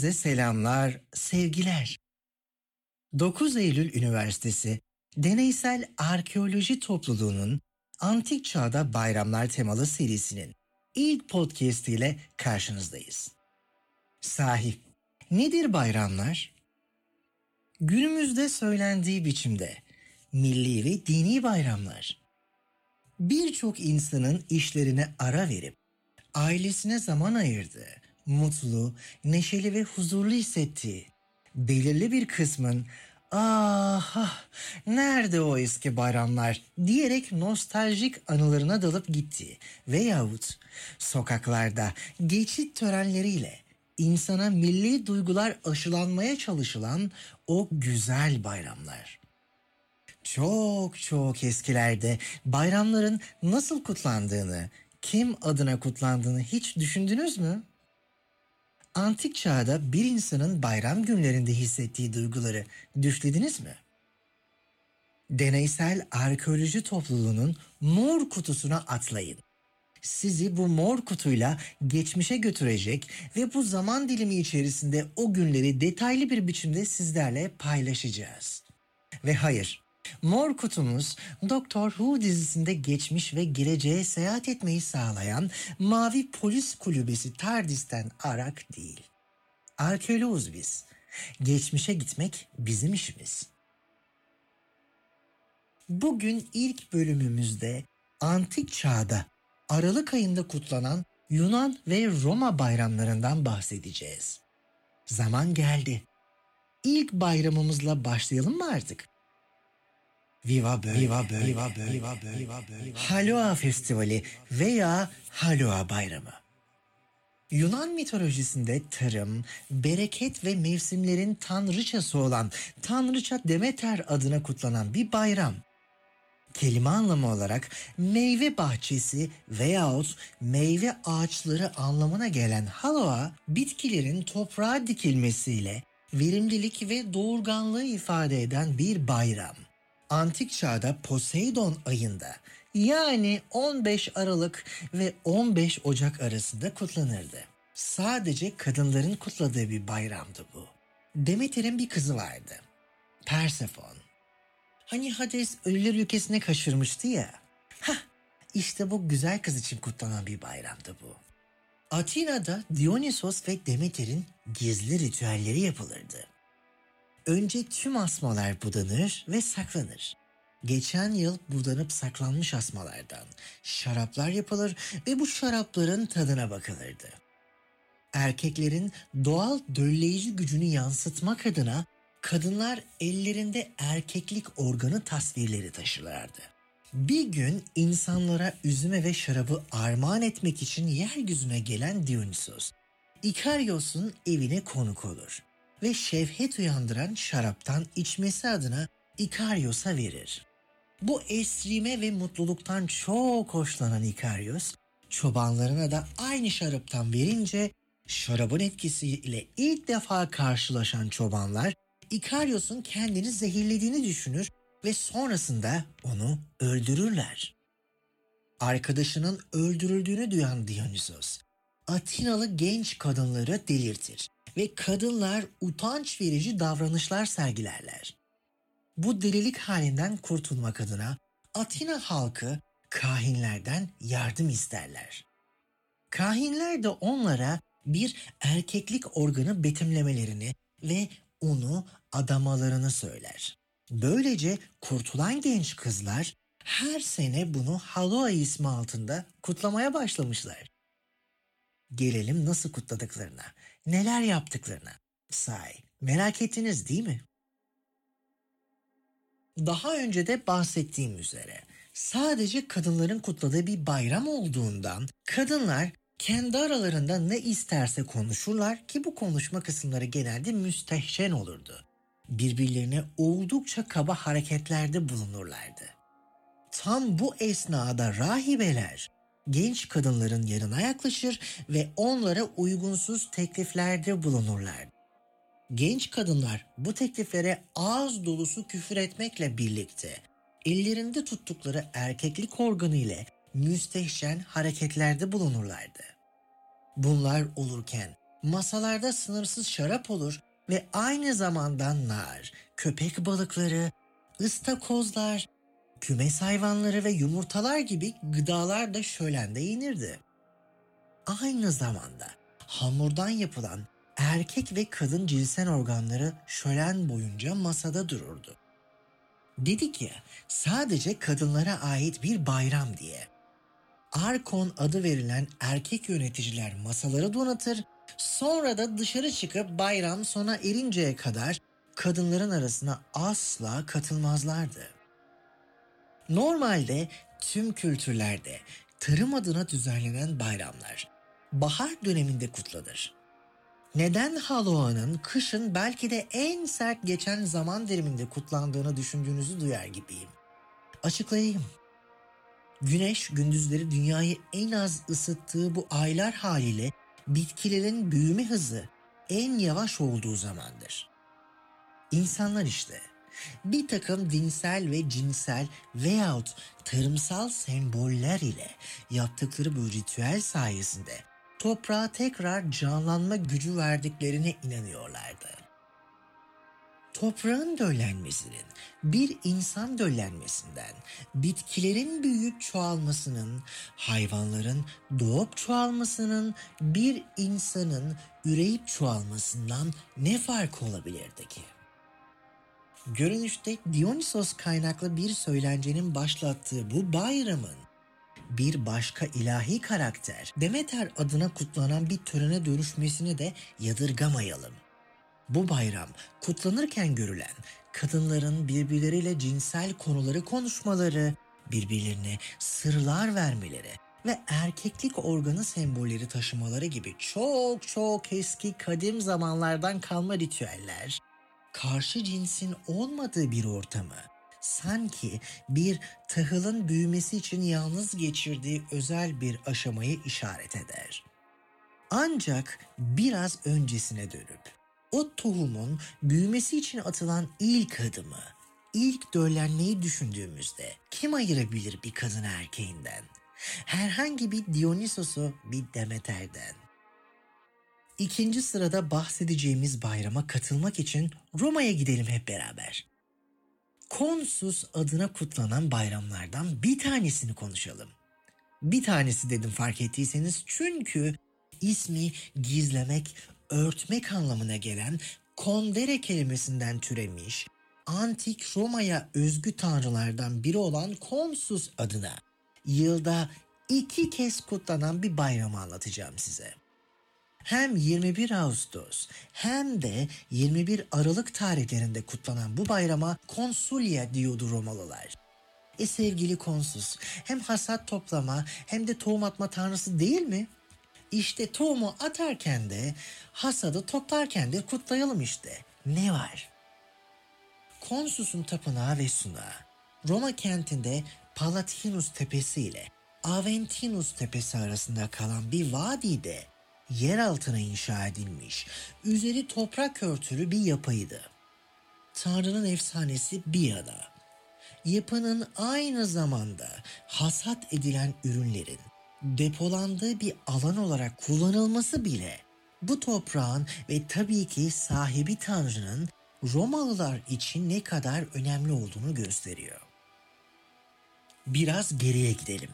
Herkese selamlar, sevgiler. 9 Eylül Üniversitesi Deneysel Arkeoloji Topluluğu'nun Antik Çağda Bayramlar temalı serisinin ilk podcast ile karşınızdayız. Sahip, nedir bayramlar? Günümüzde söylendiği biçimde milli ve dini bayramlar. Birçok insanın işlerine ara verip ailesine zaman ayırdığı, mutlu, neşeli ve huzurlu hissettiği, belirli bir kısmın ah, ah nerede o eski bayramlar diyerek nostaljik anılarına dalıp gitti veyahut sokaklarda geçit törenleriyle insana milli duygular aşılanmaya çalışılan o güzel bayramlar. Çok çok eskilerde bayramların nasıl kutlandığını, kim adına kutlandığını hiç düşündünüz mü? Antik çağda bir insanın bayram günlerinde hissettiği duyguları düşlediniz mi? Deneysel arkeoloji topluluğunun mor kutusuna atlayın. Sizi bu mor kutuyla geçmişe götürecek ve bu zaman dilimi içerisinde o günleri detaylı bir biçimde sizlerle paylaşacağız. Ve hayır, Mor kutumuz Doktor Who dizisinde geçmiş ve geleceğe seyahat etmeyi sağlayan mavi polis kulübesi TARDIS'ten arak değil. Arkeoloğuz biz. Geçmişe gitmek bizim işimiz. Bugün ilk bölümümüzde antik çağda Aralık ayında kutlanan Yunan ve Roma bayramlarından bahsedeceğiz. Zaman geldi. İlk bayramımızla başlayalım mı artık? Viva böyle, Viva böyle, Viva böyle, Viva böyle, Viva böyle. Haloa Festivali veya Haloa Bayramı. Yunan mitolojisinde tarım, bereket ve mevsimlerin tanrıçası olan Tanrıça Demeter adına kutlanan bir bayram. Kelime anlamı olarak meyve bahçesi veyahut meyve ağaçları anlamına gelen haloa, bitkilerin toprağa dikilmesiyle verimlilik ve doğurganlığı ifade eden bir bayram antik çağda Poseidon ayında yani 15 Aralık ve 15 Ocak arasında kutlanırdı. Sadece kadınların kutladığı bir bayramdı bu. Demeter'in bir kızı vardı. Persefon. Hani Hades ölüler ülkesine kaçırmıştı ya. Hah işte bu güzel kız için kutlanan bir bayramdı bu. Atina'da Dionysos ve Demeter'in gizli ritüelleri yapılırdı. Önce tüm asmalar budanır ve saklanır. Geçen yıl budanıp saklanmış asmalardan şaraplar yapılır ve bu şarapların tadına bakılırdı. Erkeklerin doğal dölleyici gücünü yansıtmak adına kadınlar ellerinde erkeklik organı tasvirleri taşırlardı. Bir gün insanlara üzüme ve şarabı armağan etmek için yeryüzüne gelen Dionysos, Ikarios'un evine konuk olur ve şevhet uyandıran şaraptan içmesi adına Ikarios'a verir. Bu esrime ve mutluluktan çok hoşlanan Ikarios, çobanlarına da aynı şaraptan verince şarabın etkisiyle ilk defa karşılaşan çobanlar Ikarios'un kendini zehirlediğini düşünür ve sonrasında onu öldürürler. Arkadaşının öldürüldüğünü duyan Dionysos, Atinalı genç kadınları delirtir ve kadınlar utanç verici davranışlar sergilerler. Bu delilik halinden kurtulmak adına Atina halkı kahinlerden yardım isterler. Kahinler de onlara bir erkeklik organı betimlemelerini ve onu adamalarını söyler. Böylece kurtulan genç kızlar her sene bunu Haloa ismi altında kutlamaya başlamışlar. Gelelim nasıl kutladıklarına, neler yaptıklarına. Say, merak ettiniz değil mi? Daha önce de bahsettiğim üzere sadece kadınların kutladığı bir bayram olduğundan kadınlar kendi aralarında ne isterse konuşurlar ki bu konuşma kısımları genelde müstehcen olurdu. Birbirlerine oldukça kaba hareketlerde bulunurlardı. Tam bu esnada rahibeler genç kadınların yanına yaklaşır ve onlara uygunsuz tekliflerde bulunurlar. Genç kadınlar bu tekliflere ağız dolusu küfür etmekle birlikte ellerinde tuttukları erkeklik organı ile müstehcen hareketlerde bulunurlardı. Bunlar olurken Masalarda sınırsız şarap olur ve aynı zamanda nar, köpek balıkları, ıstakozlar, kümes hayvanları ve yumurtalar gibi gıdalar da şölende yenirdi. Aynı zamanda hamurdan yapılan erkek ve kadın cinsel organları şölen boyunca masada dururdu. Dedik ya sadece kadınlara ait bir bayram diye. Arkon adı verilen erkek yöneticiler masaları donatır, sonra da dışarı çıkıp bayram sona erinceye kadar kadınların arasına asla katılmazlardı. Normalde tüm kültürlerde tarım adına düzenlenen bayramlar bahar döneminde kutlanır. Neden Halloween'ın kışın belki de en sert geçen zaman diliminde kutlandığını düşündüğünüzü duyar gibiyim. Açıklayayım. Güneş gündüzleri dünyayı en az ısıttığı bu aylar haliyle bitkilerin büyüme hızı en yavaş olduğu zamandır. İnsanlar işte bir takım dinsel ve cinsel veyahut tarımsal semboller ile yaptıkları bu ritüel sayesinde toprağa tekrar canlanma gücü verdiklerine inanıyorlardı. Toprağın döllenmesinin bir insan döllenmesinden, bitkilerin büyüyüp çoğalmasının, hayvanların doğup çoğalmasının, bir insanın üreyip çoğalmasından ne farkı olabilirdi ki? Görünüşte Dionysos kaynaklı bir söylencenin başlattığı bu bayramın bir başka ilahi karakter Demeter adına kutlanan bir törene dönüşmesini de yadırgamayalım. Bu bayram kutlanırken görülen kadınların birbirleriyle cinsel konuları konuşmaları, birbirlerine sırlar vermeleri ve erkeklik organı sembolleri taşımaları gibi çok çok eski kadim zamanlardan kalma ritüeller, karşı cinsin olmadığı bir ortamı sanki bir tahılın büyümesi için yalnız geçirdiği özel bir aşamayı işaret eder. Ancak biraz öncesine dönüp o tohumun büyümesi için atılan ilk adımı, ilk döllenmeyi düşündüğümüzde kim ayırabilir bir kadın erkeğinden? Herhangi bir Dionysos'u bir Demeter'den. İkinci sırada bahsedeceğimiz bayrama katılmak için Roma'ya gidelim hep beraber. Konsus adına kutlanan bayramlardan bir tanesini konuşalım. Bir tanesi dedim fark ettiyseniz çünkü ismi gizlemek, örtmek anlamına gelen kondere kelimesinden türemiş, antik Roma'ya özgü tanrılardan biri olan Konsus adına yılda iki kez kutlanan bir bayramı anlatacağım size. Hem 21 Ağustos hem de 21 Aralık tarihlerinde kutlanan bu bayrama konsulya diyordu Romalılar. E sevgili konsus hem hasat toplama hem de tohum atma tanrısı değil mi? İşte tohumu atarken de hasadı toplarken de kutlayalım işte. Ne var? Konsus'un tapınağı ve sunağı Roma kentinde Palatinus tepesi ile Aventinus tepesi arasında kalan bir vadide yer altına inşa edilmiş, üzeri toprak örtülü bir yapıydı. Tanrı'nın efsanesi bir yana. Yapının aynı zamanda hasat edilen ürünlerin depolandığı bir alan olarak kullanılması bile bu toprağın ve tabii ki sahibi Tanrı'nın Romalılar için ne kadar önemli olduğunu gösteriyor. Biraz geriye gidelim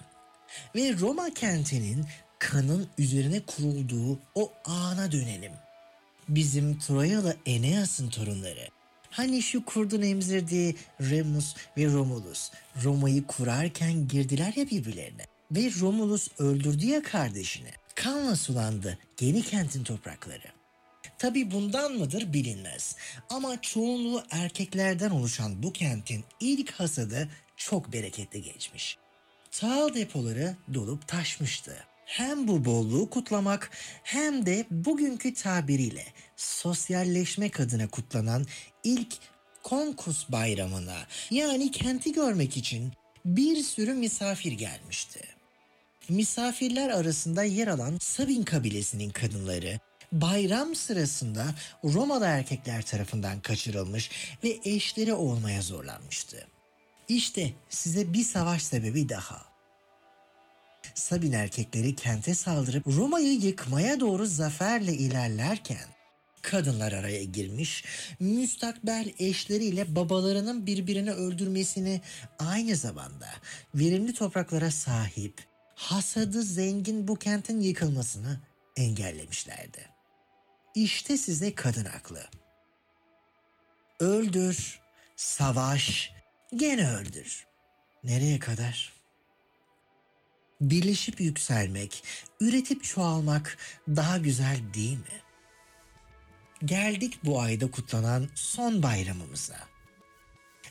ve Roma kentinin kanın üzerine kurulduğu o ana dönelim. Bizim Troyalı Eneas'ın torunları. Hani şu kurdun emzirdiği Remus ve Romulus Roma'yı kurarken girdiler ya birbirlerine. Ve Romulus öldürdü ya kardeşini. Kanla sulandı yeni kentin toprakları. Tabi bundan mıdır bilinmez. Ama çoğunluğu erkeklerden oluşan bu kentin ilk hasadı çok bereketli geçmiş. Tahıl depoları dolup taşmıştı hem bu bolluğu kutlamak hem de bugünkü tabiriyle sosyalleşmek adına kutlanan ilk konkus bayramına yani kenti görmek için bir sürü misafir gelmişti. Misafirler arasında yer alan Sabin kabilesinin kadınları bayram sırasında Romalı erkekler tarafından kaçırılmış ve eşleri olmaya zorlanmıştı. İşte size bir savaş sebebi daha. Sabin erkekleri kente saldırıp Roma'yı yıkmaya doğru zaferle ilerlerken kadınlar araya girmiş, müstakbel eşleriyle babalarının birbirini öldürmesini aynı zamanda verimli topraklara sahip, hasadı zengin bu kentin yıkılmasını engellemişlerdi. İşte size kadın aklı. Öldür, savaş, gene öldür. Nereye kadar? Birleşip yükselmek, üretip çoğalmak daha güzel değil mi? Geldik bu ayda kutlanan son bayramımıza.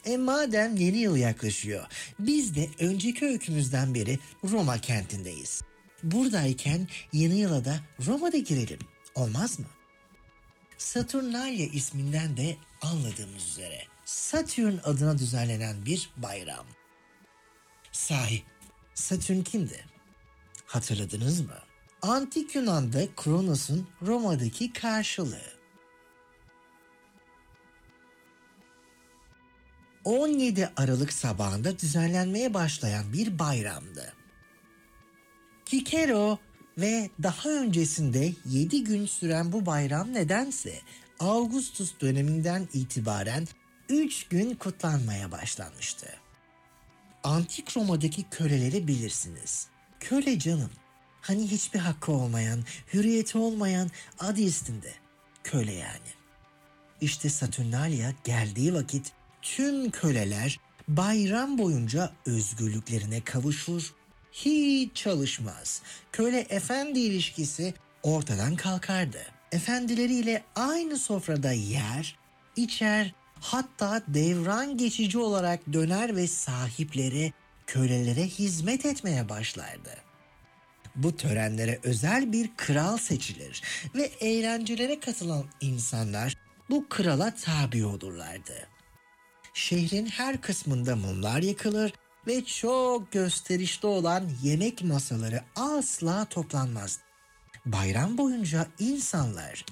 E madem yeni yıl yaklaşıyor, biz de önceki öykümüzden beri Roma kentindeyiz. Buradayken yeni yıla da Roma'da girelim. Olmaz mı? Saturnalia isminden de anladığımız üzere Satürn adına düzenlenen bir bayram. Sahi, Satürn kimdi? Hatırladınız mı? Antik Yunan'da Kronos'un Roma'daki karşılığı. 17 Aralık sabahında düzenlenmeye başlayan bir bayramdı. Kikero ve daha öncesinde 7 gün süren bu bayram nedense Augustus döneminden itibaren 3 gün kutlanmaya başlanmıştı. Antik Roma'daki köleleri bilirsiniz. Köle canım. Hani hiçbir hakkı olmayan, hürriyeti olmayan adı üstünde. Köle yani. İşte Saturnalia geldiği vakit tüm köleler bayram boyunca özgürlüklerine kavuşur, hiç çalışmaz. Köle efendi ilişkisi ortadan kalkardı. Efendileriyle aynı sofrada yer, içer, hatta devran geçici olarak döner ve sahipleri kölelere hizmet etmeye başlardı. Bu törenlere özel bir kral seçilir ve eğlencelere katılan insanlar bu krala tabi olurlardı. Şehrin her kısmında mumlar yakılır ve çok gösterişli olan yemek masaları asla toplanmaz. Bayram boyunca insanlar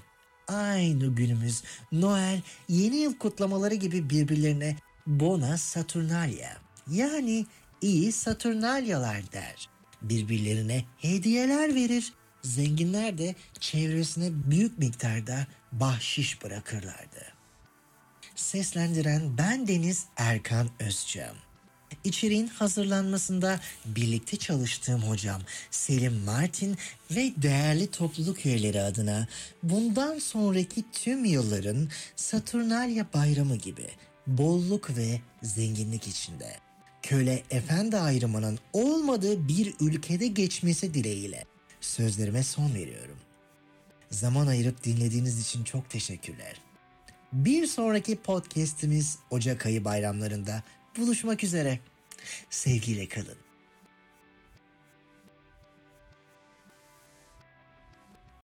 aynı günümüz Noel, yeni yıl kutlamaları gibi birbirlerine Bona Saturnalia yani iyi Saturnalyalar der. Birbirlerine hediyeler verir. Zenginler de çevresine büyük miktarda bahşiş bırakırlardı. Seslendiren ben Deniz Erkan Özcan. İçeriğin hazırlanmasında birlikte çalıştığım hocam Selim Martin ve değerli topluluk üyeleri adına bundan sonraki tüm yılların Saturnalya bayramı gibi bolluk ve zenginlik içinde köle efendi ayrımının olmadığı bir ülkede geçmesi dileğiyle sözlerime son veriyorum. Zaman ayırıp dinlediğiniz için çok teşekkürler. Bir sonraki podcast'imiz Ocak ayı bayramlarında buluşmak üzere. Sevgiyle kalın.